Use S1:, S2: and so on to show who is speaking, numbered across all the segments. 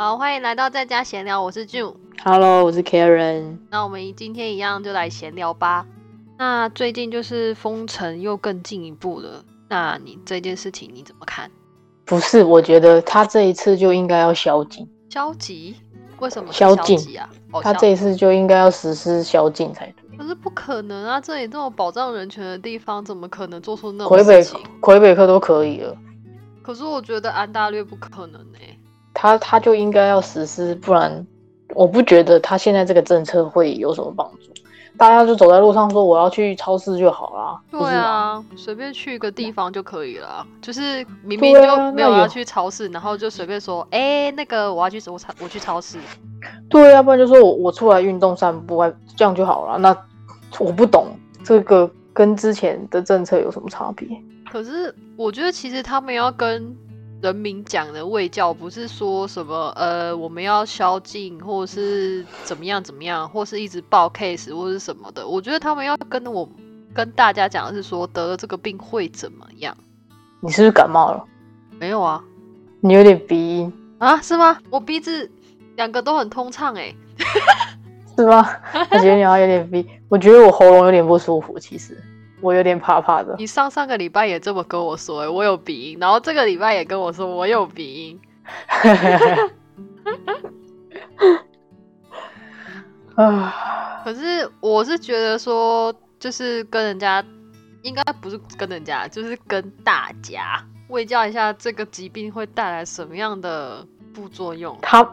S1: 好，欢迎来到在家闲聊，我是 June。
S2: Hello，我是 Karen。
S1: 那我们今天一样就来闲聊吧。那最近就是封城又更进一步了，那你这件事情你怎么看？
S2: 不是，我觉得他这一次就应该要宵禁，
S1: 消极？为什么是
S2: 宵禁
S1: 极啊？哦，
S2: 他
S1: 消
S2: 这一次就应该要实施宵禁才对。
S1: 可是不可能啊！这里这种保障人权的地方，怎么可能做出那种
S2: 魁北
S1: 事情？
S2: 魁北克都可以了，
S1: 可是我觉得安大略不可能哎、
S2: 他他就应该要实施，不然我不觉得他现在这个政策会有什么帮助。大家就走在路上说我要去超市就好啦，
S1: 对？啊，随便去一个地方就可以了啊。就是明明就没有要去超市，然后就随便说，哎、那个我要去我超我去超市。
S2: 对，要不然就说我我出来运动散步，啊这样就好了。那我不懂这个跟之前的政策有什么差别？
S1: 可是我觉得其实他们要跟人民讲的卫教，不是说什么呃我们要宵禁，或者是怎么样怎么样，或是一直报 case 或是什么的。我觉得他们要跟我跟大家讲的是说得了这个病会怎么样？
S2: 你是不是感冒了？
S1: 没有啊
S2: 你有点鼻音
S1: 啊是吗？我鼻子两个都很通畅哎、
S2: 是吗？我觉得你好像有点鼻，我觉得我喉咙有点不舒服，其实我有点怕怕的。
S1: 你上上个礼拜也这么跟我说、欸，我有鼻音，然后这个礼拜也跟我说我有鼻音。
S2: 啊，
S1: 可是我是觉得说，就是跟人家，应该不是跟人家，就是跟大家卫教一下这个疾病会带来什么样的副作用。
S2: 他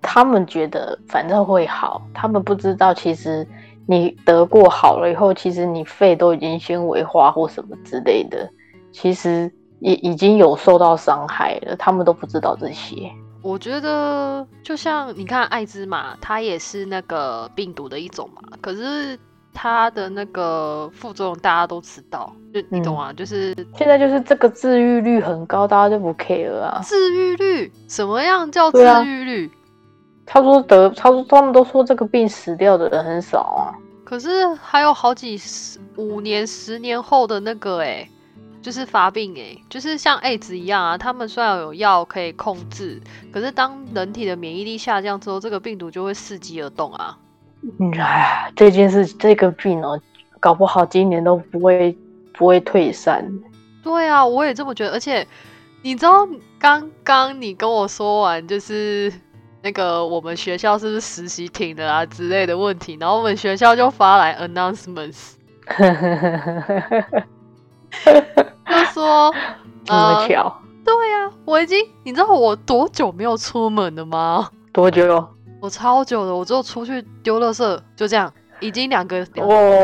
S2: 他们觉得反正会好，他们不知道其实你得过好了以后，其实你肺都已经纤维化或什么之类的，其实已已经有受到伤害了，他们都不知道这些。
S1: 我觉得就像你看艾滋嘛，它也是那个病毒的一种嘛，可是它的那个副作用大家都知道，就你懂吗？就是
S2: 现在就是这个治愈率很高，大家就不 care 啊。
S1: 治愈率，什么样叫治愈率？
S2: 他说得，他说他们都说这个病死掉的人很少啊。
S1: 可是还有好几十五年、十年后的那个哎、就是发病哎、就是像 AIDS 一样啊。他们虽然有药可以控制，可是当人体的免疫力下降之后，这个病毒就会伺机而动啊。
S2: 嗯，哎，这件事这个病哦，搞不好今年都不会不会退散。
S1: 对啊，我也这么觉得。而且你知道，刚刚你跟我说完，就是那个我们学校是不是实习停了啊之类的问题，然后我们学校就发来 announcements，就说
S2: 这么
S1: 呃
S2: 巧？
S1: 对呀、我已经，你知道我多久没有出门了吗？
S2: 多久？
S1: 我超久了，我只有出去丢垃圾，就这样，已经两个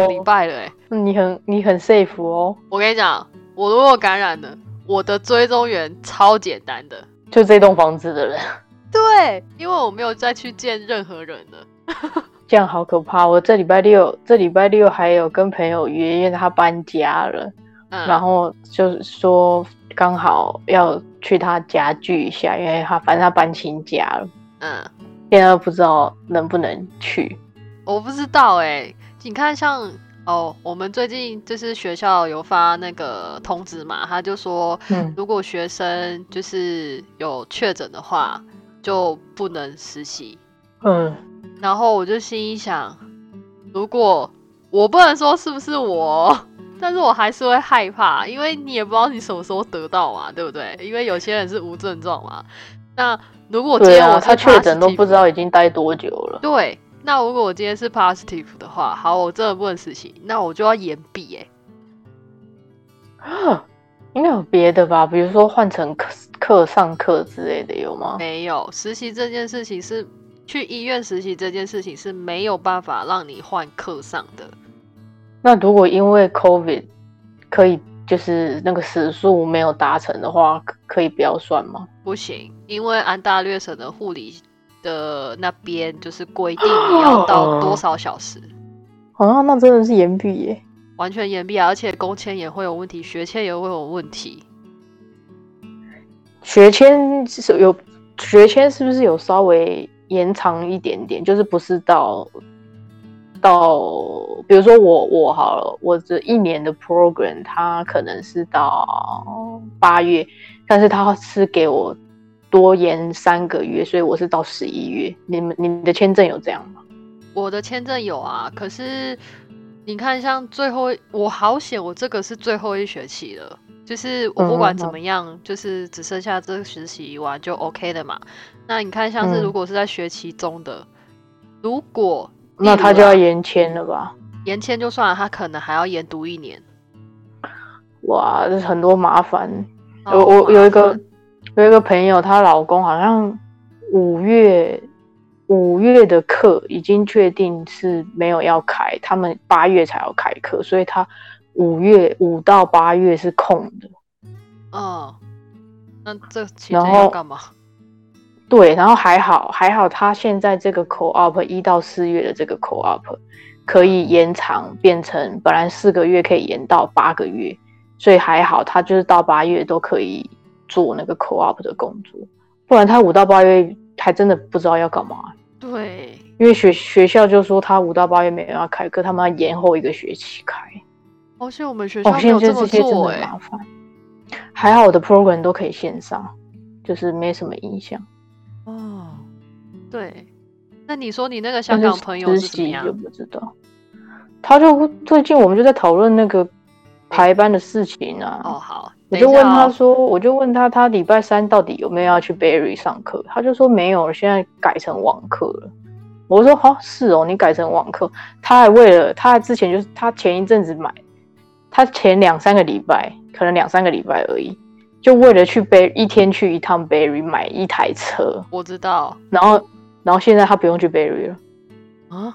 S1: 礼拜了哎。
S2: 你很你很 safe 哦，
S1: 我跟你讲，我如果感染了，我的追踪源超简单的，
S2: 就这栋房子的人，
S1: 对，因为我没有再去见任何人了。
S2: 这样好可怕。我这礼拜六这礼拜六还有跟朋友约，因为他搬家了，
S1: 嗯，
S2: 然后就是说刚好要去他家聚一下，因为他反正他搬新家了，
S1: 嗯，
S2: 现在不知道能不能去。
S1: 我不知道哎、你看像哦，我们最近就是学校有发那个通知嘛，他就说，
S2: 嗯，
S1: 如果学生就是有确诊的话，就不能实习。
S2: 嗯，
S1: 然后我就心里想，如果我不能说是不是我，但是我还是会害怕，因为你也不知道你什么时候得到嘛，对不对？因为有些人是无症状嘛。那如果今天我是
S2: 他确诊都不知道已经待多久了。
S1: 对，那如果我今天是 positive 的话，好，我真的不能实习，那我就要延毕哎。
S2: 应该有别的吧，比如说换成课课上课之类的，有吗？
S1: 没有实习这件事情是去医院实习这件事情是没有办法让你换课上的。
S2: 那如果因为 COVID 可以就是那个时数没有达成的话，可可以不要算吗？
S1: 不行，因为安大略省的护理的那边就是规定你要到多少小时，
S2: 啊，那真的是延毕耶。
S1: 完全延毕啊，而且工签也会有问题，学签也会有问题。
S2: 学签是有学签是不是有稍微延长一点点？就是不是到到，比如说我我好了，我这一年的 program 它可能是到八月，但是他是给我多延三个月，所以我是到十一月。你们你们的签证有这样吗？
S1: 我的签证有啊，可是你看，像最后我好险，我这个是最后一学期了，就是我不管怎么样，就是只剩下这个实习完就 OK 的嘛。那你看，像是如果是在学期中的，如果
S2: 那他就要延签了吧？
S1: 延签就算了，他可能还要延读一年。
S2: 哇，这很多麻烦。我我有一个有一个朋友，她老公好像五月五月的课已经确定是没有要开，他们八月才要开课，所以他五月五到八月是空的。
S1: 哦，那这期间要干嘛？
S2: 对，然后还好还好，他现在这个 co op 一到四月的这个 co op 可以延长变成本来四个月可以延到八个月。所以还好，他就是到八月都可以做那个 co-op 的工作，不然他五到八月还真的不知道要干嘛。
S1: 对，
S2: 因为学学校就说他五到八月没有要开课，他们要延后一个学期开。
S1: 而且我们学校没有这么做，哎，
S2: 麻烦。还好我的 program 都可以线上，就是没什么影响。
S1: 哦，对。那你说你那个香港朋友是怎么样？
S2: 就不知道。他就最近我们就在讨论那个。排班的事情啊，
S1: 哦好，
S2: 我就问他说，我就问他，他礼拜三到底有没有要去 Berry 上课？他就说没有，现在改成网课了。我说好，是哦，你改成网课。他还为了他之前就是他前一阵子买，他前两三个礼拜，可能两三个礼拜而已，就为了去 Berry 一天去一趟 Berry 买一台车。
S1: 我知道，
S2: 然后然后现在他不用去 Berry 了啊。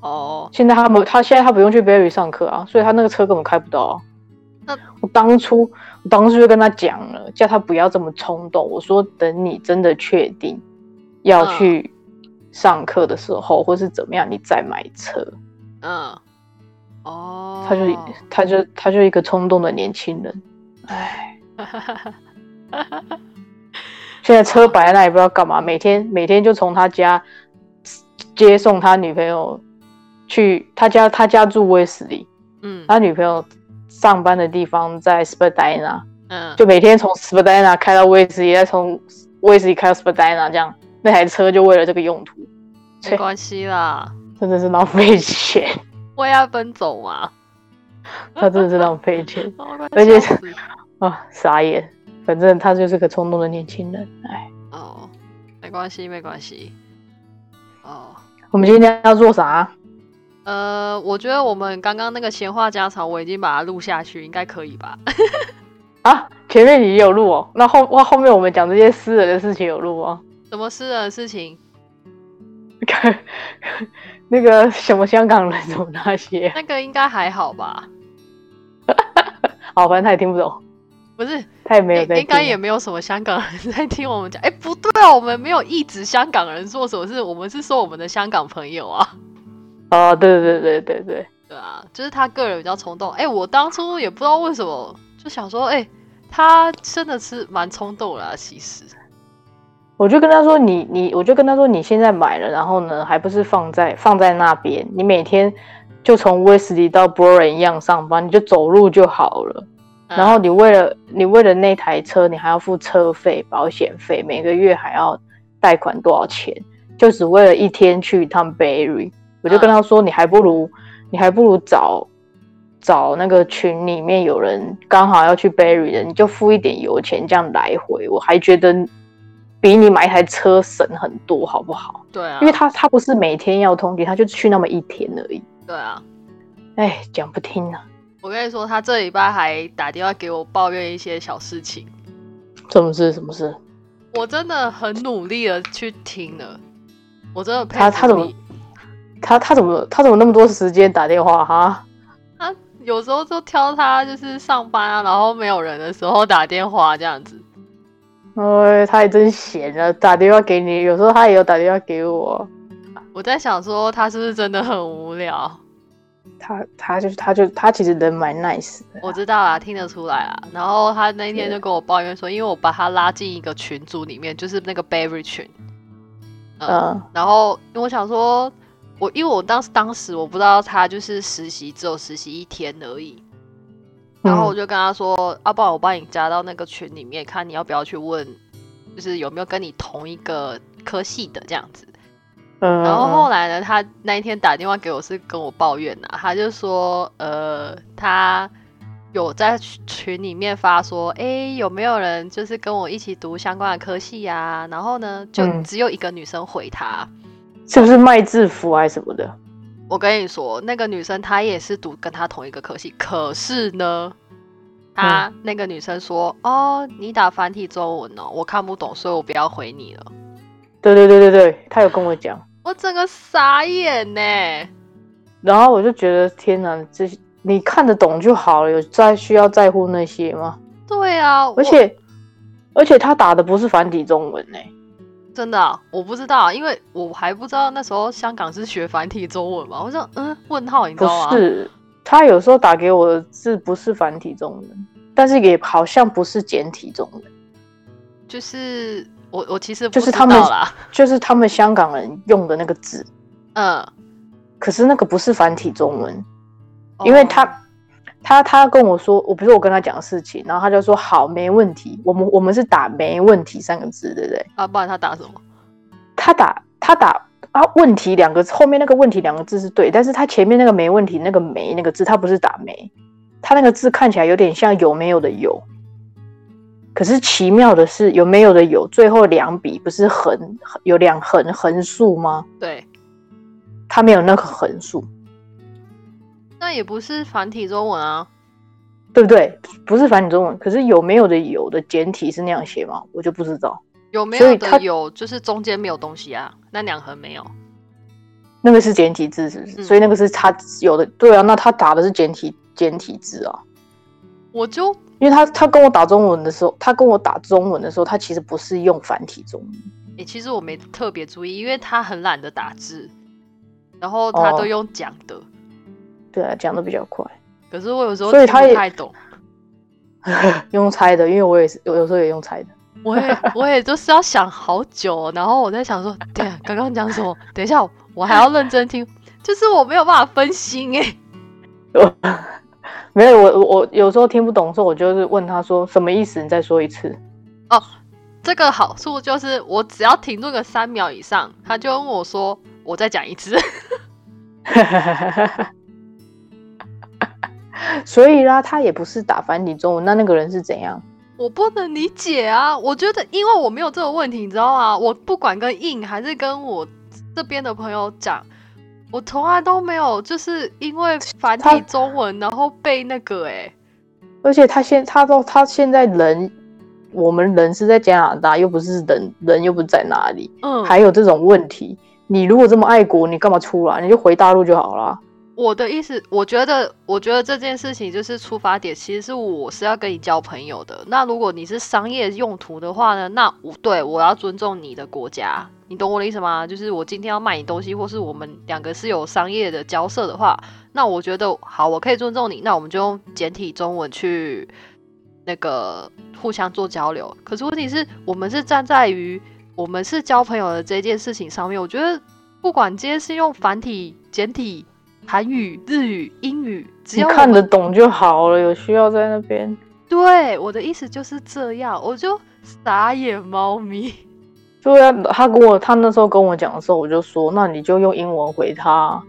S1: 哦，
S2: 现在他不，他现在他不用去 Berry 上课啊，所以他那个车根本开不到。
S1: 那
S2: 我当初，我当初就跟他讲了，叫他不要这么冲动。我说，等你真的确定要去上课的时候，或是怎么样，你再买车。
S1: 嗯，哦，
S2: 他就他就他就一个冲动的年轻人，哎，现在车摆在那也不知道干嘛，每天每天就从他家接送他女朋友。去他家，他家住威斯利，嗯，他女朋友上班的地方在 Spadina，嗯，就每天从 Spadina 开到威斯利，再从威斯利开到 Spadina，这样那台车就为了这个用途，
S1: 没关系啦，
S2: 真的是浪费钱，
S1: 我要奔走嘛，
S2: 他真的是浪费钱，而且啊傻眼，反正他就是个冲动的年轻人，哎，
S1: 哦，没关系没关系，
S2: 哦，我们今天要做啥？
S1: 呃，我觉得我们刚刚那个闲话家常，我已经把它录下去，应该可以吧？
S2: 啊，前面你有录哦，那后哇后面我们讲这些私人的事情有录吗？
S1: 什么私人的事情？
S2: 看那个什么香港人什么那些，
S1: 那个应该还好吧？
S2: 好，反正他也听不懂。
S1: 不是，
S2: 他也没有在，
S1: 应该也没有什么香港人在听我们讲。哎，不对啊，我们没有一直香港人做什么事，我们是说我们的香港朋友啊。
S2: 哦，对对对对对
S1: 对啊，就是他个人比较冲动。哎，我当初也不知道为什么，就想说，哎，他真的是蛮冲动啦。其实，
S2: 我就跟他说，你你，我就跟他说，你现在买了，然后呢，还不是放在放在那边？你每天就从威斯利到波人一样上班，你就走路就好了。然后你为了你为了那台车，你还要付车费、保险费，每个月还要贷款多少钱？就只为了一天去一趟 Berry。我就跟他说：“你还不如，你还不如找找那个群里面有人刚好要去 Berry 的，你就付一点油钱，这样来回，我还觉得比你买一台车省很多，好不好？”
S1: 对啊，
S2: 因为他他不是每天要通勤，他就去那么一天而已。
S1: 对啊，
S2: 哎，讲不听啊！
S1: 我跟你说，他这礼拜还打电话给我抱怨一些小事情。
S2: 什么事？什么事？
S1: 我真的很努力的去听了，我真的
S2: 他他怎么？他他怎么他怎么那么多时间打电话哈？
S1: 他有时候就挑他就是上班啊，然后没有人的时候打电话这样子。
S2: 哎，他也真闲啊，打电话给你，有时候他也有打电话给我。
S1: 我在想说他是不是真的很无聊？
S2: 他他就是他就他其实人蛮 nice 的。
S1: 我知道啊，听得出来啊。然后他那天就跟我抱怨说，因为我把他拉进一个群组里面，就是那个 Berry 群。嗯。然后因为我想说。我因为我当时当时我不知道他就是实习只有实习一天而已，然后我就跟他说：“要不然，我帮你加到那个群里面，看你要不要去问就是有没有跟你同一个科系的这样子。
S2: 嗯，
S1: 然后后来呢，他那一天打电话给我是跟我抱怨呐，他就说，呃，他有在群里面发说，哎，有没有人就是跟我一起读相关的科系呀？然后呢，就只有一个女生回他，
S2: 是不是卖制服还是什么的？
S1: 我跟你说，那个女生她也是读跟她同一个科系，可是呢，她那个女生说，哦，你打繁体中文哦，我看不懂，所以我不要回你了。
S2: 对对对对对，她有跟我讲。
S1: 我整个傻眼呢，
S2: 然后我就觉得天哪，这你看得懂就好了，有在需要在乎那些吗？
S1: 对啊，
S2: 而且而且她打的不是繁体中文呢，
S1: 真的，我不知道，因为我还不知道那时候香港是学繁体中文嘛，我说嗯，问号，你知道
S2: 吗？不是，他有时候打给我的字不是繁体中文，但是也好像不是简体中文，
S1: 就是。我我其实
S2: 就是他们 就是他们香港人用的那个字，
S1: 嗯，
S2: 可是那个不是繁体中文，因为他他他跟我说，我比如说我跟他讲事情，然后他就说好没问题，我们我们是打没问题三个字，对不对？
S1: 啊，不然他打什么？
S2: 他打他打啊问题两个字后面那个问题两个字是对，但是他前面那个没问题那个没那个字他不是打没，他那个字看起来有点像有没有的有。可是奇妙的是，有没有的有，最后两笔不是横有两横横竖吗？
S1: 对，
S2: 他没有那个横竖，
S1: 那也不是繁体中文啊，
S2: 对不对？不是繁体中文，可是有没有的有的简体是那样写吗？我就不知道。
S1: 有没有的有，就是中间没有东西啊，那两横没有，
S2: 那个是简体字，是不是？所以那个是他有的，对啊，那他打的是简体简体字啊，
S1: 我就。
S2: 因为他他跟我打中文的时候，他跟我打中文的时候，他其实不是用繁体中文。
S1: 诶，其实我没特别注意，因为他很懒得打字，然后他都用讲的。
S2: 对啊，讲的比较快。
S1: 可是我有时候所以他也不太懂，
S2: 用猜的，因为我也是有有时候也用猜的。
S1: 我也 我也就是要想好久，然后我在想说，对啊，刚刚讲什么？等一下我还要认真听，就是我没有办法分心哎。
S2: 没有我我有时候听不懂的时候，我就是问他说什么意思？你再说一次。
S1: 哦，这个好处就是我只要停顿个三秒以上，他就问我说：“我再讲一次。”
S2: 所以啦，他也不是打繁体中文，那那个人是怎样？
S1: 我不能理解啊！我觉得因为我没有这个问题，你知道吗？我不管跟印还是跟我这边的朋友讲。我从来都没有，就是因为繁体中文，然后被那个哎，
S2: 而且他现他都他现在人，我们人是在加拿大，又不是人人又不是在哪里，嗯，还有这种问题。你如果这么爱国，你干嘛出来？你就回大陆就好了。
S1: 我的意思，我觉得，我觉得这件事情就是出发点，其实是我是要跟你交朋友的。那如果你是商业用途的话呢？那我对我要尊重你的国家。你懂我的意思吗？就是我今天要卖你东西，或是我们两个是有商业的交涉的话，那我觉得好，我可以尊重你。那我们就用简体中文去那个互相做交流。可是问题是我们是站在于我们是交朋友的这件事情上面。我觉得不管今天是用繁体、简体、韩语、日语、英语，只要
S2: 看得懂就好了。有需要在那边？
S1: 对，我的意思就是这样。我就傻眼猫咪。
S2: 对啊，他跟我他那时候跟我讲的时候，我就说，那你就用英文回他。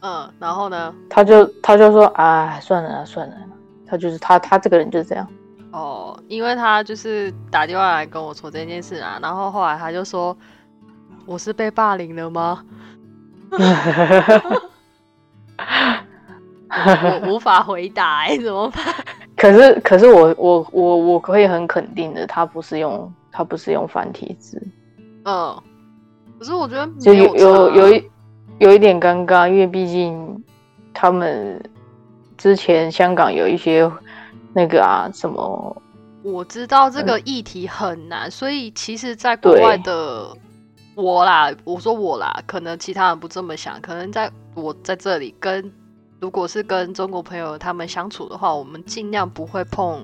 S1: 嗯，然后呢？
S2: 他就他就说，哎，算了算了，他就是他他这个人就是这样。
S1: 哦，因为他就是打电话来跟我说这件事啊，然后后来他就说，我是被霸凌了吗？我无法回答，哎，怎么办？
S2: 可是可是我我我我可以很肯定的，他不是用。他不是用繁体字，
S1: 嗯，可是我觉得
S2: 就有有有一有一点尴尬，因为毕竟他们之前香港有一些那个啊什么，
S1: 我知道这个议题很难，所以其实，在国外的我啦，我说我啦，可能其他人不这么想，可能在我在这里跟如果是跟中国朋友他们相处的话，我们尽量不会碰。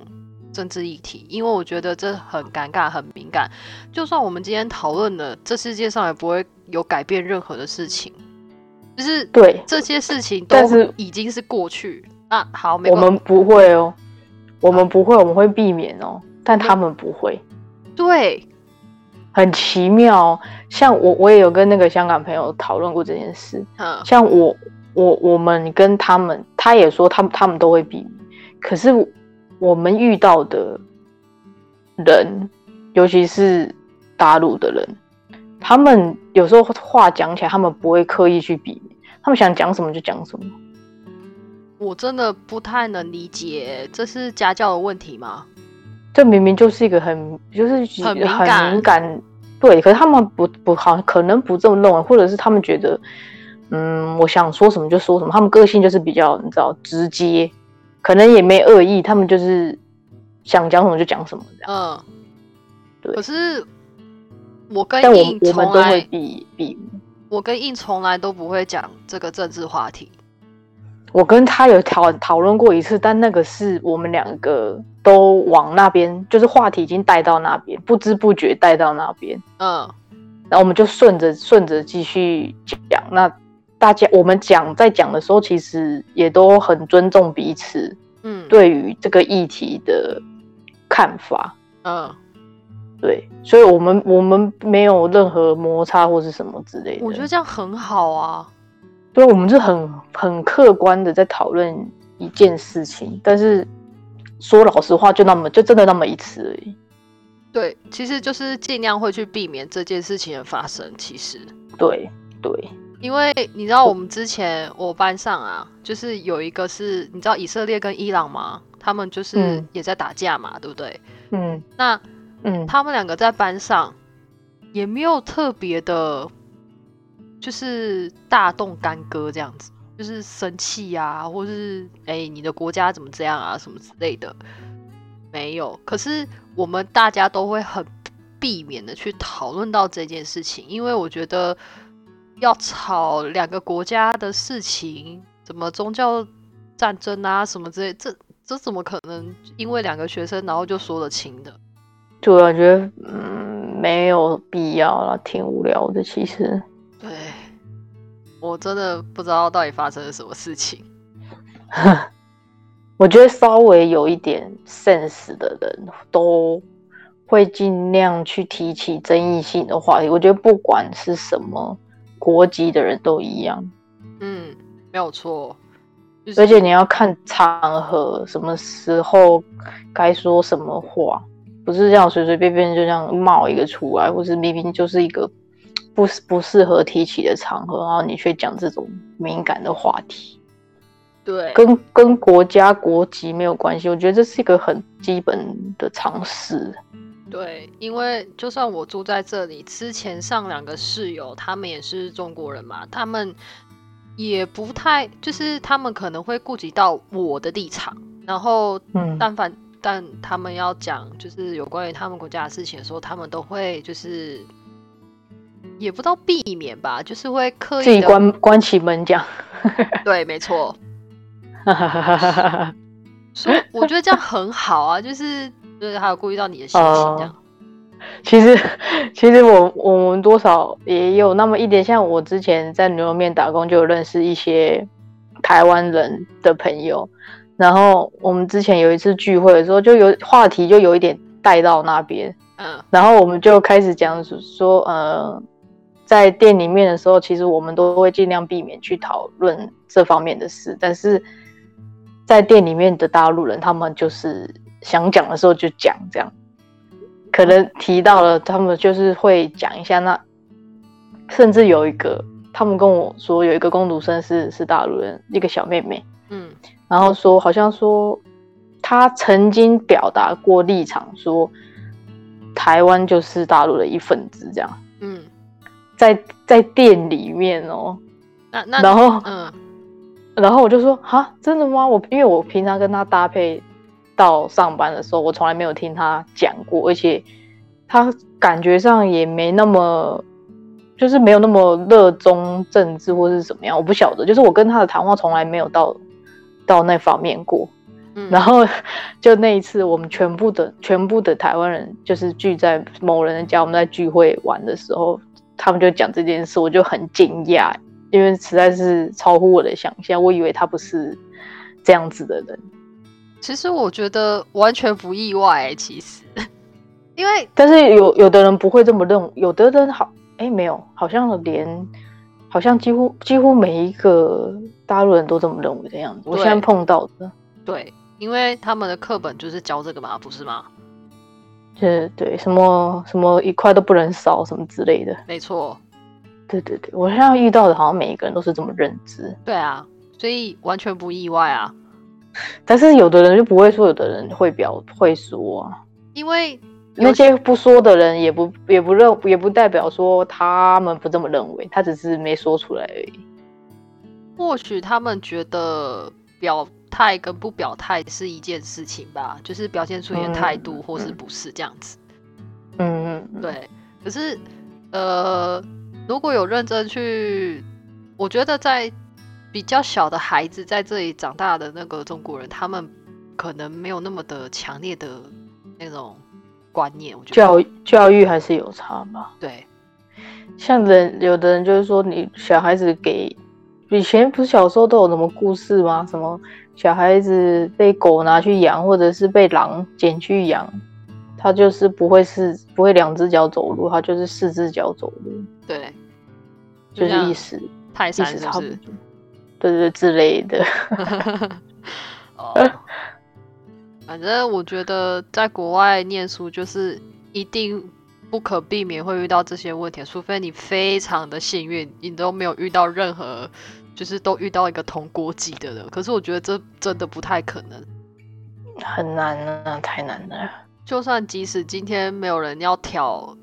S1: 政治议题，因为我觉得这很尴尬、很敏感。就算我们今天讨论了，这世界上也不会有改变任何的事情。就是
S2: 对
S1: 这些事情，都是已经是过去。那好，
S2: 我们不会哦，我们不会，我们会避免哦，但他们不会。
S1: 对，
S2: 很奇妙。像我，我也有跟那个香港朋友讨论过这件事。
S1: 嗯，
S2: 像我，我我们跟他们，他也说他们他们都会避免。可是我们遇到的人，尤其是大陆的人，他们有时候话讲起来，他们不会刻意去避免，他们想讲什么就讲什么。
S1: 我真的不太能理解，这是家教的问题吗？
S2: 这明明就是一个很就是
S1: 很敏
S2: 很
S1: 感
S2: 敏感，对。可是他们不不好可能不这么认为，或者是他们觉得，嗯，我想说什么就说什么。他们个性就是比较你知道直接，可能也没恶意，他们就是想讲什么就讲什么这样。
S1: 嗯，
S2: 对
S1: 可是我跟
S2: 但我
S1: 印从
S2: 我们都会
S1: 来，
S2: 避避。
S1: 我跟印从来都不会讲这个政治话题。
S2: 我跟他有讨讨论过一次，但那个是我们两个都往那边，就是话题已经带到那边，不知不觉带到那边，
S1: 嗯，
S2: 然后我们就顺着顺着继续讲。那大家我们讲在讲的时候，其实也都很尊重彼此
S1: 嗯，，
S2: 对于这个议题的看法，
S1: 嗯，
S2: 对，所以我们我们没有任何摩擦或是什么之类的。
S1: 我觉得这样很好啊。
S2: 对，我们是很很客观的在讨论一件事情，但是说老实话，就那么就真的那么一次而已。
S1: 对，其实就是尽量会去避免这件事情的发生。其实，
S2: 对对，
S1: 因为你知道我们之前我班上啊，就是有一个是你知道以色列跟伊朗吗？他们就是
S2: 嗯
S1: 也在打架嘛，对不对？
S2: 嗯
S1: 那
S2: 嗯，
S1: 他们两个在班上也没有特别的，就是大动干戈这样子，就是生气啊，或是哎、你的国家怎么这样啊，什么之类的，没有。可是我们大家都会很避免的去讨论到这件事情，因为我觉得要吵两个国家的事情，什么宗教战争啊，什么之类，这这怎么可能因为两个学生然后就说得清的？
S2: 就我觉嗯没有必要啦，挺无聊的。其实，
S1: 我真的不知道到底发生了什么事情。
S2: 我觉得稍微有一点 sense 的人都会尽量去提起争议性的话题。我觉得不管是什么国籍的人都一样。
S1: 嗯，没有错。就是
S2: 而且你要看场合，什么时候该说什么话，不是这样随随便便就这样冒一个出来，或是明明就是一个不不适合提起的场合，然后你却讲这种敏感的话题，
S1: 对，
S2: 跟跟国家国籍没有关系。我觉得这是一个很基本的常识。
S1: 对，因为就算我住在这里，之前上两个室友，他们也是中国人嘛，他们也不太，就是他们可能会顾及到我的立场，然后
S2: 嗯，
S1: 但凡但他们要讲就是有关于他们国家的事情的时候，他们都会就是也不到避免吧，就是会刻
S2: 自己
S1: 意
S2: 关关起门讲。
S1: 对，没错，所以我觉得这样很好啊，就是就是还有顾虑到你的心情这样。
S2: 其实，其实我我们多少也有那么一点，像我之前在牛肉面打工，就有认识一些台湾人的朋友。然后我们之前有一次聚会的时候，就有话题就有一点带到那边，
S1: 嗯
S2: 然后我们就开始讲说，呃，在店里面的时候，其实我们都会尽量避免去讨论这方面的事，但是在店里面的大陆人，他们就是想讲的时候就讲，这样可能提到了，他们就是会讲一下。那甚至有一个，他们跟我说有一个工读生是是大陆人，一个小妹妹，
S1: 嗯
S2: 然后说好像说他曾经表达过立场，说台湾就是大陆的一份子，这样
S1: 嗯，
S2: 在在店里面哦，
S1: 那那
S2: 然后
S1: 嗯
S2: 然后我就说啊，真的吗？我因为我平常跟他搭配到上班的时候，我从来没有听他讲过，而且他感觉上也没那么。就是没有那么热衷政治或是怎么样，我不晓得。就是我跟他的谈话从来没有到到那方面过。
S1: 嗯，
S2: 然后就那一次，我们全部的全部的台湾人就是聚在某人的家，我们在聚会玩的时候，他们就讲这件事，我就很惊讶，因为实在是超乎我的想象，我以为他不是这样子的人。
S1: 其实我觉得完全不意外、欸，其实，因为
S2: 但是有有的人不会这么认，有的人好，哎，没有，好像连，好像几乎几乎每一个大陆人都这么认为的样子。我现在碰到的，
S1: 对，因为他们的课本就是教这个嘛，不是吗？
S2: 对对，什么什么一块都不能少，什么之类的。
S1: 没错，
S2: 对对对，我现在遇到的好像每一个人都是这么认知。
S1: 对啊，所以完全不意外啊。
S2: 但是有的人就不会说，有的人会表会说啊，
S1: 因为。
S2: 那些不说的人也不也不认也不代表说他们不这么认为，他只是没说出来而已。
S1: 或许他们觉得表态跟不表态是一件事情吧，就是表现出你的态度或是不是这样子。
S2: 嗯嗯，
S1: 对。可是呃，如果有认真去，我觉得在比较小的孩子在这里长大的那个中国人，他们可能没有那么的强烈的那种。观念，我觉得
S2: 教教育还是有差吧。
S1: 对，
S2: 像人有的人就是说，你小孩子给以前不是小时候都有什么故事吗？什么小孩子被狗拿去养，或者是被狼捡去养，他就是不会是不会两只脚走路，他就是四只脚走路。
S1: 对，
S2: 就是意思
S1: 泰山是不
S2: 是？对对之类的。
S1: 哦。反正我觉得在国外念书就是一定不可避免会遇到这些问题，除非你非常的幸运，你都没有遇到任何，就是都遇到一个同国籍的人。可是我觉得这真的不太可能，
S2: 很难啊，太难了。
S1: 就算即使今天没有人要挑，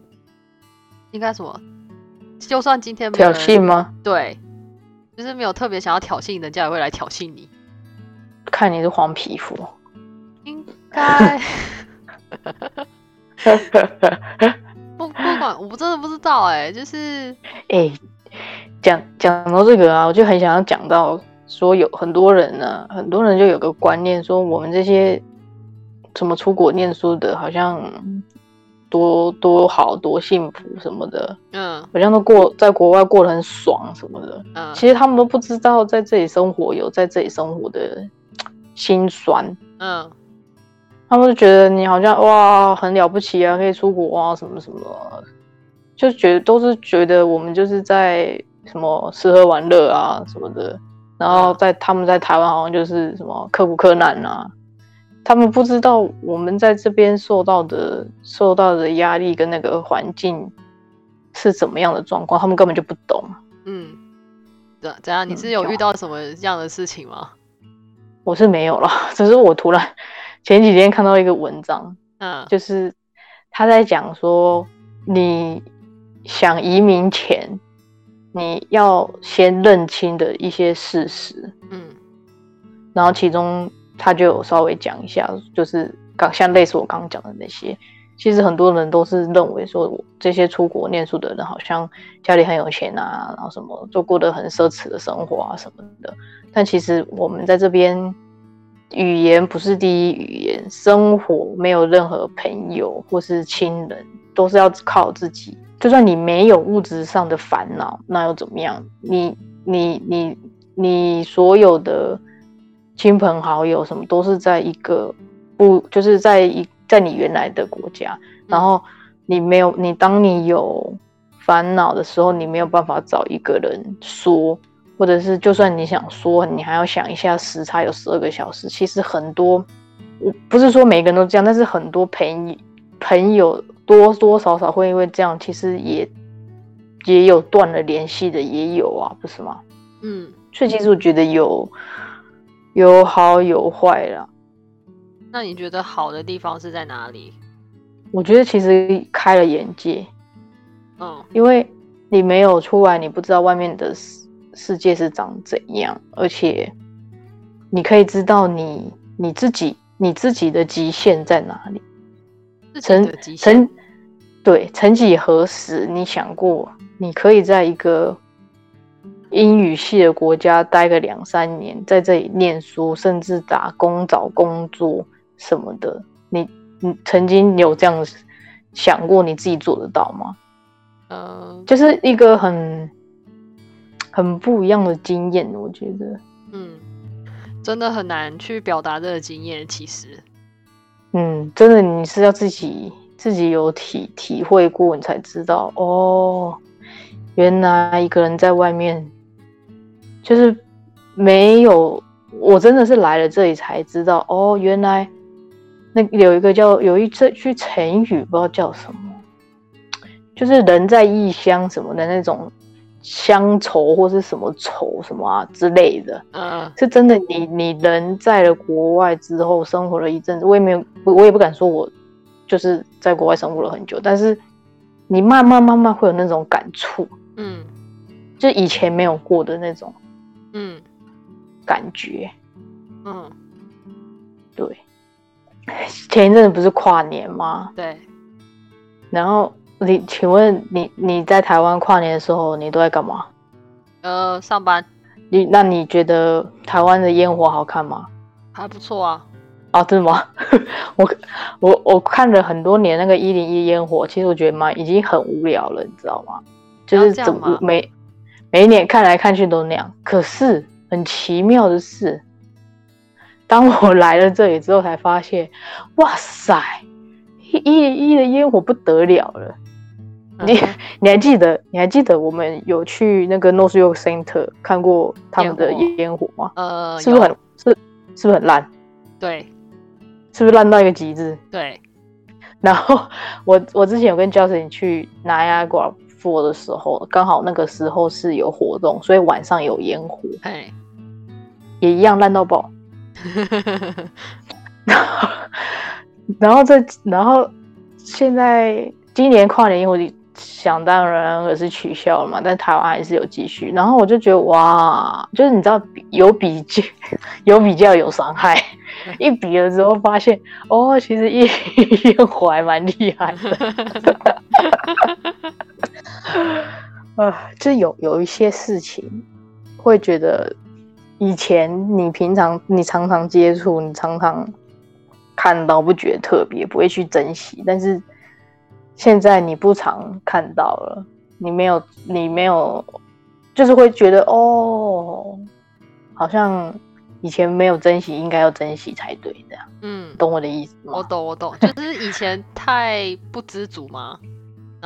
S1: 应该什么？就算今天
S2: 挑衅吗？
S1: 对，就是没有特别想要挑衅，人家也会来挑衅你。
S2: 看你是黄皮肤。
S1: 应该，不不管，我真的不知道哎，就是
S2: 哎，讲讲到这个啊，我就很想要讲到说，有很多人呢，很多人就有个观念，说我们这些什么出国念书的，好像多多好多幸福什么的，嗯，好像都过在国外过得很爽什么的，嗯，其实他们都不知道在这里生活有在这里生活的心酸，嗯。他们就觉得你好像哇很了不起啊，可以出国啊什么什么，就觉得都是觉得我们就是在什么吃喝玩乐啊什么的，然后在他们在台湾好像就是什么刻苦克难啊，他们不知道我们在这边受到的受到的压力跟那个环境是怎么样的状况，他们根本就不懂。
S1: 嗯，怎怎样？你是有遇到什么样的事情吗？
S2: 我是没有了，只是我突然。前几天看到一个文章，嗯，就是他在讲说，你想移民前，你要先认清的一些事实，嗯，然后其中他就有稍微讲一下，就是刚像类似我刚刚讲的那些，其实很多人都是认为说，我这些出国念书的人好像家里很有钱啊，然后什么就过得很奢侈的生活啊什么的，但其实我们在这边。语言不是第一语言，生活没有任何朋友或是亲人，都是要靠自己。就算你没有物质上的烦恼，那又怎么样？你、你、你、你所有的亲朋好友什么，都是在一个不，就是在一在你原来的国家。然后你没有，你当你有烦恼的时候，你没有办法找一个人说。或者是，就算你想说，你还要想一下时差有十二个小时。其实很多，我不是说每个人都这样，但是很多朋友朋友多多少少会因为这样，其实也也有断了联系的，也有啊，不是吗？嗯，所以其实我觉得有有好有坏啦。
S1: 那你觉得好的地方是在哪里？
S2: 我觉得其实开了眼界，嗯，因为你没有出来，你不知道外面的。世界是长怎样，而且你可以知道你你自己你自己的极限在哪里。
S1: 曾
S2: 曾对，曾几何时，你想过你可以在一个英语系的国家待个两三年，在这里念书，甚至打工找工作什么的？你你曾经有这样想过你自己做得到吗？嗯，就是一个很。很不一样的经验，我觉得，
S1: 嗯，真的很难去表达这个经验。其实，
S2: 嗯，真的你是要自己自己有体体会过，你才知道哦，原来一个人在外面就是没有。我真的是来了这里才知道哦，原来那有一个叫有一这句成语，不知道叫什么，就是人在异乡什么的那种乡愁或是什么愁什么啊之类的。嗯，是真的。你你人在了国外之后，生活了一阵子，我也没有，我也不敢说我就是在国外生活了很久，但是你慢慢慢慢会有那种感触，嗯，就以前没有过的那种，嗯。感觉，嗯，对，前一阵子不是跨年吗？
S1: 对。
S2: 然后你，请问你你在台湾跨年的时候，你都在干嘛？
S1: 呃，上班。
S2: 你那你觉得台湾的烟火好看吗？
S1: 还不错啊。
S2: 啊，真的吗？我我我看了很多年那个一零一烟火，其实我觉得蛮已经很无聊了，你知道吗？就是怎么每每一年看来看去都那样，可是。很奇妙的是，当我来了这里之后，才发现，哇塞，一一的烟火不得了了。你 你还记得？你还记得我们有去那个 North York Center 看过他们的烟火吗？呃，是不是很是是不是很烂？
S1: 对，
S2: 是不是烂到一个极致？
S1: 对。
S2: 然后我我之前有跟 Justin 去拿牙挂。做的时候，刚好那个时候是有活动，所以晚上有烟火，哎，也一样烂到爆。然后，然后这，然后现在今年跨年烟火想当然而是取消了嘛，但台湾还是有继续。然后我就觉得哇，就是你知道有比较，有比较有伤害，一比了之后发现哦，其实一烟火还蛮厉害的。啊，就有有一些事情，会觉得以前你平常你常常接触，你常常看到，不觉得特别，不会去珍惜。但是现在你不常看到了，你没有，你没有，就是会觉得哦，好像以前没有珍惜，应该要珍惜才对，这样。嗯，懂我的意思吗？
S1: 我懂，我懂，就是以前太不知足吗？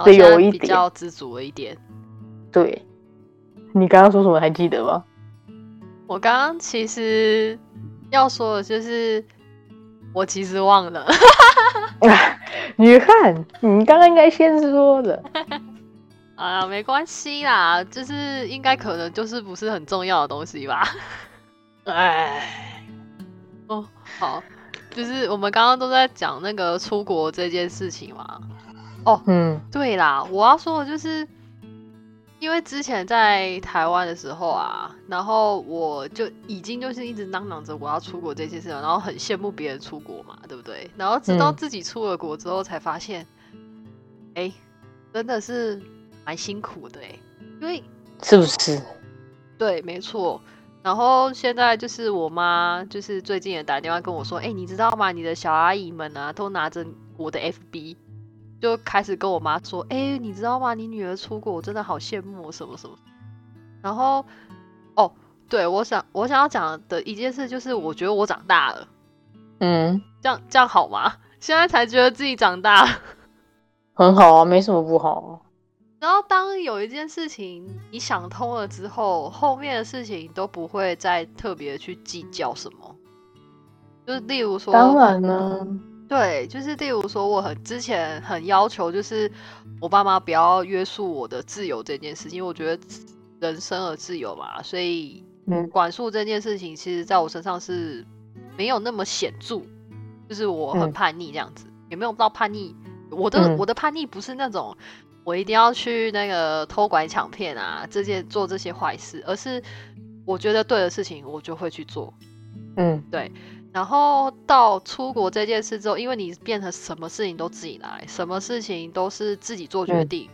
S1: 对，有一点比较知足了一点。
S2: 对，你刚刚说什么还记得吗？
S1: 我刚刚其实要说的就是，我其实忘了。
S2: 你看，你刚刚应该先说的。
S1: 啊，没关系啦，就是应该可能就是不是很重要的东西吧。哎，哦，好，就是我们刚刚都在讲那个出国这件事情嘛。哦，嗯，对啦，我要说的就是，因为之前在台湾的时候啊，然后我就已经就是一直嚷嚷着我要出国这件事，然后很羡慕别人出国嘛，对不对？然后直到自己出了国之后，才发现，哎，真的是蛮辛苦的哎，因为
S2: 是不是？
S1: 对，没错。然后现在就是我妈，就是最近也打电话跟我说，哎，你知道吗？你的小阿姨们啊，都拿着我的 FB。就开始跟我妈说：“哎，你知道吗？你女儿出国，我真的好羡慕什么什么。”然后，哦，对我想我想要讲的一件事就是，我觉得我长大了。嗯，这样这样好吗？现在才觉得自己长大，
S2: 很好啊，没什么不好。
S1: 然后，当有一件事情你想通了之后，后面的事情都不会再特别去计较什么。就是例如说，
S2: 当然呢。
S1: 对，就是例如说，我很之前很要求，就是我爸妈不要约束我的自由这件事情，因为我觉得人生而自由嘛，所以管束这件事情，其实在我身上是没有那么显著，就是我很叛逆这样子，也没有到叛逆。我的我的叛逆不是那种我一定要去那个偷拐抢骗啊，这件做这些坏事，而是我觉得对的事情，我就会去做。嗯，对。然后到出国这件事之后，因为你变成什么事情都自己来，什么事情都是自己做决定。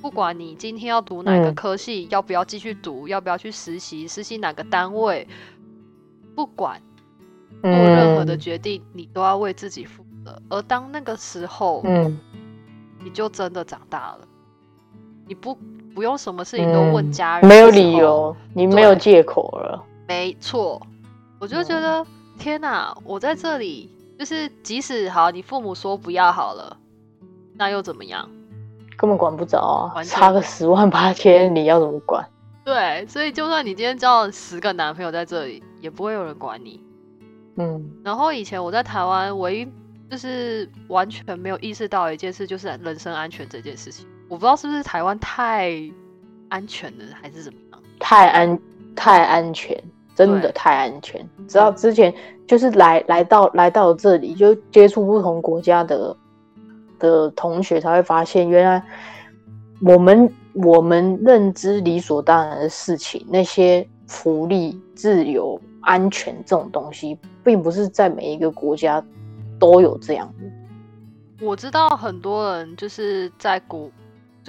S1: 不管你今天要读哪个科系，要不要继续读，要不要去实习，实习哪个单位，不管做任何的决定，你都要为自己负责。而当那个时候，嗯，你就真的长大了。你不不用什么事情都问家人，
S2: 没有理由，你没有借口了。
S1: 没错，我就觉得。天哪！我在这里，就是即使好，你父母说不要好了，那又怎么样？
S2: 根本管不着啊，差个十万八千，你要怎么管？
S1: 对，所以就算你今天交了十个男朋友在这里，也不会有人管你。
S2: 嗯
S1: 然后以前我在台湾，唯一就是完全没有意识到一件事，就是人身安全这件事情。我不知道是不是台湾太安全了，还是怎么样。
S2: 太安太安全，真的太安全。直到之前就是来来到来到这里，就接触不同国家的的同学，才会发现原来我们我们认知理所当然的事情，那些福利、自由、安全这种东西，并不是在每一个国家都有这样的。
S1: 我知道很多人就是在国，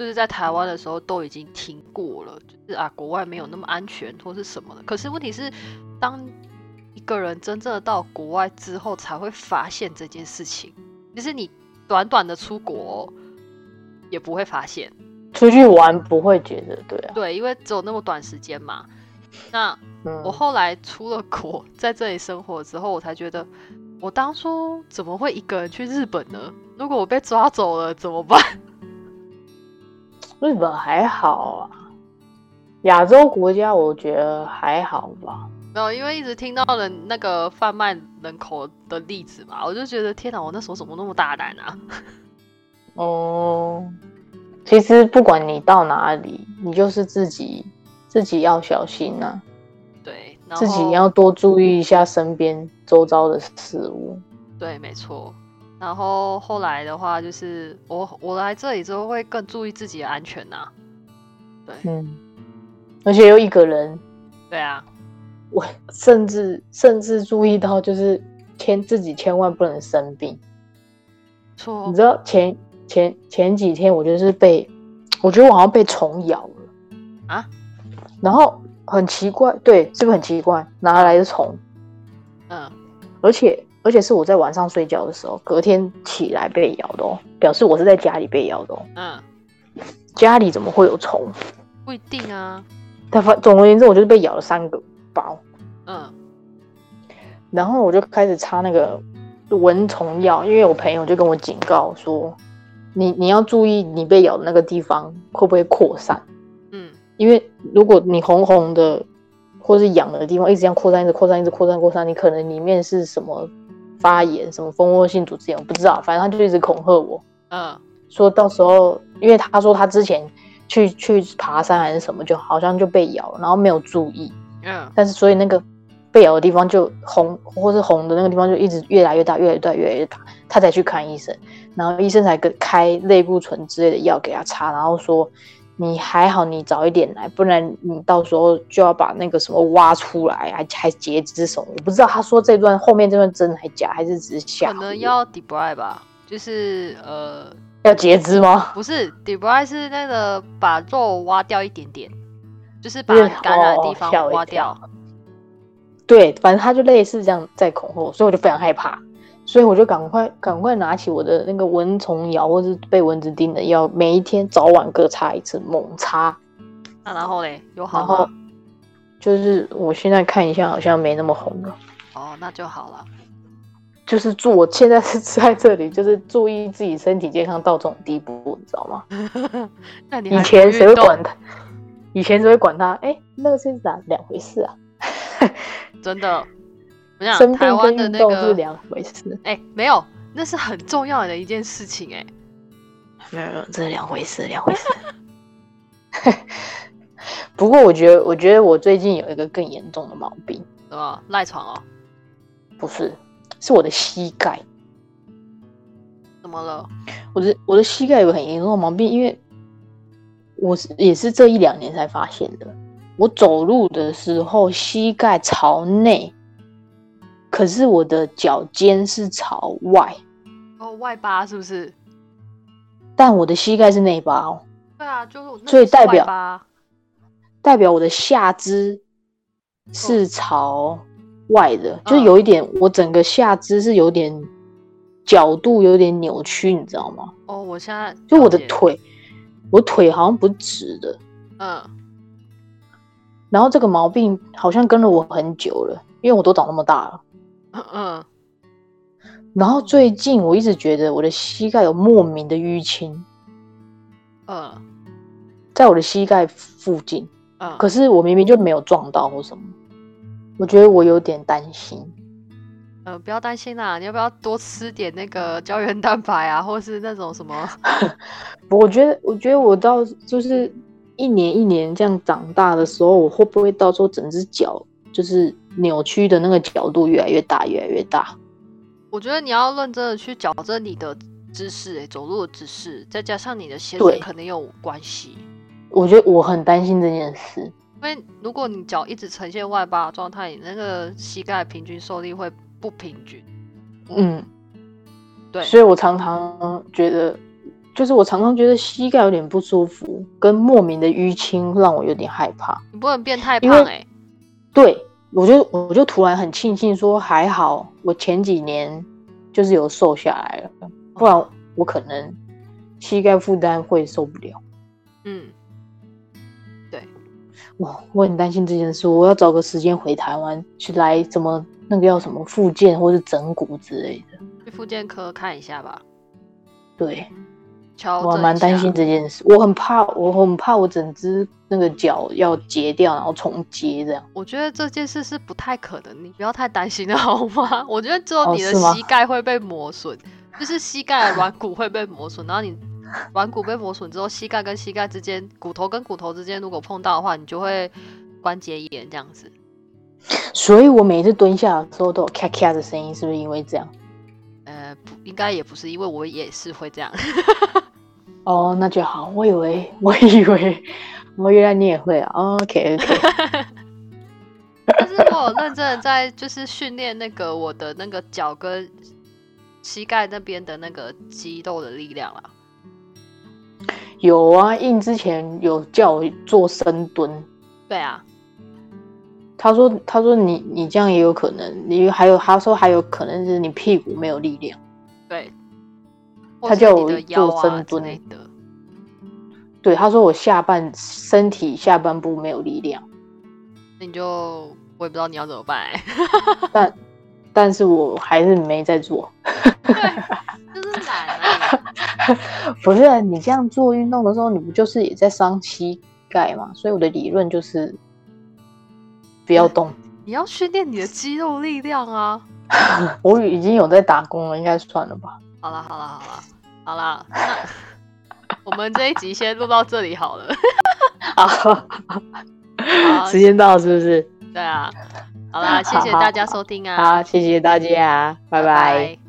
S1: 就是在台湾的时候都已经听过了，就是啊，国外没有那么安全或是什么的。可是问题是，当一个人真正的到国外之后，才会发现这件事情。其实你短短的出国也不会发现，
S2: 出去玩不会觉得对啊，
S1: 对，因为只有那么短时间嘛。那
S2: 嗯，
S1: 我后来出了国，在这里生活之后，我才觉得，我当初怎么会一个人去日本呢？如果我被抓走了怎么办？
S2: 日本还好啊，亚洲国家我觉得还好吧。
S1: 没有，因为一直听到了那个贩卖人口的例子嘛，我就觉得天哪，我那时候怎么那么大胆啊？
S2: 哦，其实不管你到哪里，你就是自己自己要小心呐、
S1: 对，
S2: 自己要多注意一下身边周遭的事物。
S1: 对，没错。然后后来的话，就是我我来这里之后会更注意自己的安全呐、对，
S2: 嗯，而且又一个人，
S1: 对啊，
S2: 我甚至甚至注意到，就是千自己千万不能生病。
S1: 错
S2: 你知道前前前几天我就是被，我觉得我好像被虫咬了
S1: 啊，
S2: 然后很奇怪，对，是不是很奇怪？哪来的虫？
S1: 嗯，
S2: 而且而且是我在晚上睡觉的时候，隔天起来被咬的哦，表示我是在家里被咬的哦。
S1: 嗯，
S2: 家里怎么会有虫？
S1: 不一定啊，
S2: 他反总而言之，我就是被咬了三个包，
S1: 嗯
S2: 然后我就开始擦那个蚊虫药，因为我朋友就跟我警告说，你你要注意你被咬的那个地方会不会扩散，
S1: 嗯
S2: 因为如果你红红的或是痒的地方一直这样扩散，一直扩散，一直扩散扩散，你可能里面是什么发炎、什么蜂窝性组织炎，我不知道，反正他就一直恐吓我。
S1: 嗯。
S2: 说，到时候因为他说他之前去去爬山还是什么，就好像就被咬了，然后没有注意，
S1: 嗯。
S2: 但是所以那个被咬的地方就红，或是红的那个地方就一直越来越大，越来越大，越来越大，他才去看医生，然后医生才跟开类固醇之类的药给他擦，然后说你还好，你早一点来，不然你到时候就要把那个什么挖出来，还还截肢什么，我不知道他说这段后面这段真还假，还是只是假我
S1: 可能要 debri 吧，就是呃，
S2: 要截肢吗？
S1: 不是 debri 是那个把肉挖掉一点点，就是把感染的地方挖掉。
S2: 对，反正他就类似这样在恐吓我，所以我就非常害怕，所以我就赶快赶快拿起我的那个蚊虫咬或是被蚊子叮的药，每一天早晚各擦一次，猛擦。
S1: 那然后嘞，有好吗？
S2: 就是我现在看一下，好像没那么红了。
S1: 哦，那就好了。
S2: 就是注我现在是 在这里，就是注意自己身体健康到这种地步，你知道吗？
S1: 那你
S2: 以前谁会管他？以前谁会管他？哎、那个是哪两回事啊？
S1: 真的，我想
S2: 生
S1: 台
S2: 病跟运
S1: 湾的那个，
S2: 动是两回事。
S1: 哎、没有，那是很重要的一件事情、哎，
S2: 没有，没有，这是两回事，两回事。不过我觉得，我觉得我最近有一个更严重的毛病，
S1: 什么赖床哦？
S2: 不是，是我的膝盖。
S1: 怎么了？
S2: 我的我的膝盖有个很严重的毛病，因为我是也是这一两年才发现的。我走路的时候膝盖朝内，可是我的脚尖是朝外，
S1: 哦，外八是不是？
S2: 但我的膝盖是内八哦，
S1: 对啊，就是那
S2: 所以代表代表我的下肢是朝外的，就是有一点，我整个下肢是有点角度有点扭曲，你知道吗？
S1: 哦，我现在
S2: 就我的，腿，我腿好像不直的。
S1: 嗯，
S2: 然后这个毛病好像跟了我很久了，因为我都长那么大了。
S1: 嗯，
S2: 然后最近我一直觉得我的膝盖有莫名的淤青，
S1: 嗯
S2: 在我的膝盖附近，
S1: 嗯，
S2: 可是我明明就没有撞到或什么，我觉得我有点担心。
S1: 呃，不要担心啦，你要不要多吃点那个胶原蛋白啊，或是那种什么？
S2: 我觉得，我觉得我到就是一年一年这样长大的时候，我会不会到时候整只脚就是扭曲的那个角度越来越大，越来越大？
S1: 我觉得你要认真的去矫正你的姿势、欸，走路的姿势，再加上你的鞋子
S2: 对
S1: 可能有关系。
S2: 我觉得我很担心这件事。
S1: 因为如果你脚一直呈现外八的状态，你那个膝盖平均受力会不平均。
S2: 嗯，
S1: 对，
S2: 所以我常常觉得，就是我常常觉得膝盖有点不舒服，跟莫名的淤青让我有点害怕。
S1: 你不能变太胖哎、
S2: 对我就我就突然很庆幸说，还好我前几年就是有瘦下来了，不然我可能膝盖负担会受不了。
S1: 嗯，
S2: 哇，我很担心这件事，我要找个时间回台湾去来什么那个叫什么复健或是整骨之类的。
S1: 去复健科看一下吧。
S2: 对，
S1: 调
S2: 我蛮担心这件事，我很怕，我很怕我整只那个脚要截掉，然后重接这样。
S1: 我觉得这件事是不太可能，你不要太担心了 好吗？我觉得只有你的膝盖会被磨损，就是膝盖的软骨会被磨损，然后你软骨被磨损之后，膝盖跟膝盖之间、骨头跟骨头之间如果碰到的话，你就会关节炎这样子。
S2: 所以我每次蹲下的时候都有咔咔的声音，是不是因为这样？
S1: 呃，不，应该也不是，因为我也是会这样。
S2: 哦，那就好。我以为，我以为，我原来你也会啊。OK OK，
S1: 但是我有认真的在就是训练那个我的那个脚跟膝盖那边的那个肌肉的力量啦。
S2: 有啊，印之前有叫我做深蹲，
S1: 对啊，
S2: 他说他说你你这样也有可能，你还有他说还有可能是你屁股没有力量。
S1: 对，或
S2: 他叫我做深蹲
S1: 类的。
S2: 对，他说我下半身体下半部没有力量，
S1: 那你就我也不知道你要怎么办、欸，
S2: 但但是我还是没在做。
S1: 就是懒啊。
S2: 不是啊你这样做运动的时候，你不就是也在伤膝盖吗？所以我的理论就是不要动。
S1: 你要训练你的肌肉力量啊！
S2: 我已经有在打工了，应该算了吧？
S1: 好了好了好了好了，那我们这一集先录到这里好了。
S2: 啊，
S1: 好，
S2: 时间到了是不是？
S1: 对啊，好啦，谢谢大家收听啊，
S2: 好，谢谢大家，拜拜。